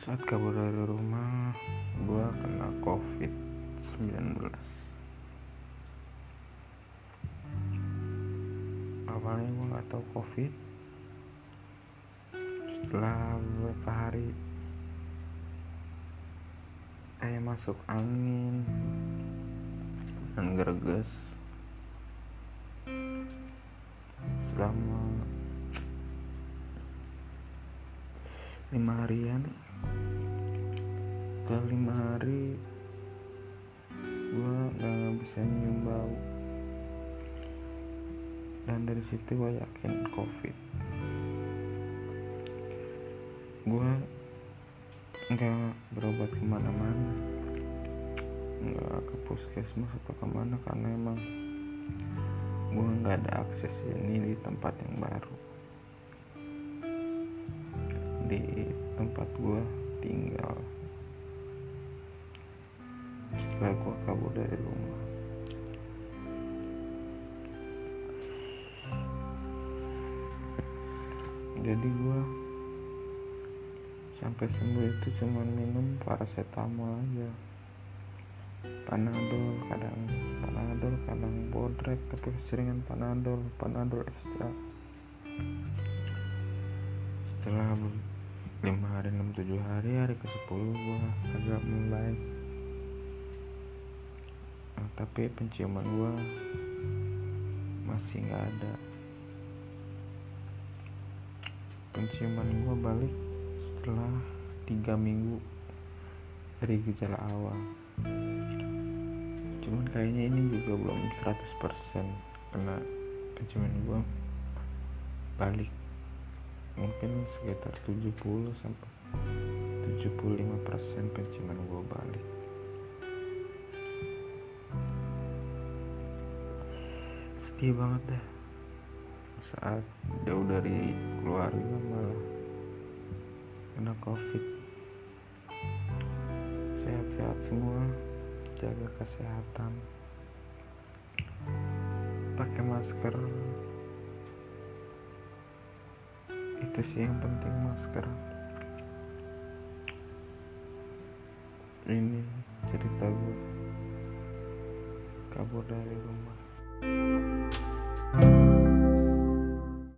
saat kabur dari rumah gue kena covid 19 awalnya gue gak tahu covid. Setelah beberapa hari kayak masuk angin dan gerges. Selama lima harian. Ke lima hari gue gak bisa nyium bau. Dan dari situ gue yakin covid. Gue nggak berobat ke mana-mana. Nggak ke puskesmas atau ke mana karena emang gue nggak ada akses ini di tempat yang baru di tempat gue tinggal. Setelah gue kabur dari rumah. Jadi gue sampai sembuh itu cuma minum paracetamol aja. Panadol kadang panadol kadang bodrek tapi keseringan panadol panadol ekstra. Setelah lima hari enam tujuh hari hari ke sepuluh gua agak mulai. Nah, tapi penciuman gua masih nggak ada. Penciuman gua balik setelah tiga minggu dari gejala awal. Cuman kayaknya ini juga belum 100% karena penciuman gua balik mungkin sekitar 70 sampai 75 persen penciuman gue balik. Sedih banget deh. Saat jauh dari keluarga malah kena covid. Sehat-sehat semua jaga kesehatan. Pakai masker itu sih yang penting masker. Ini cerita gue kabur dari rumah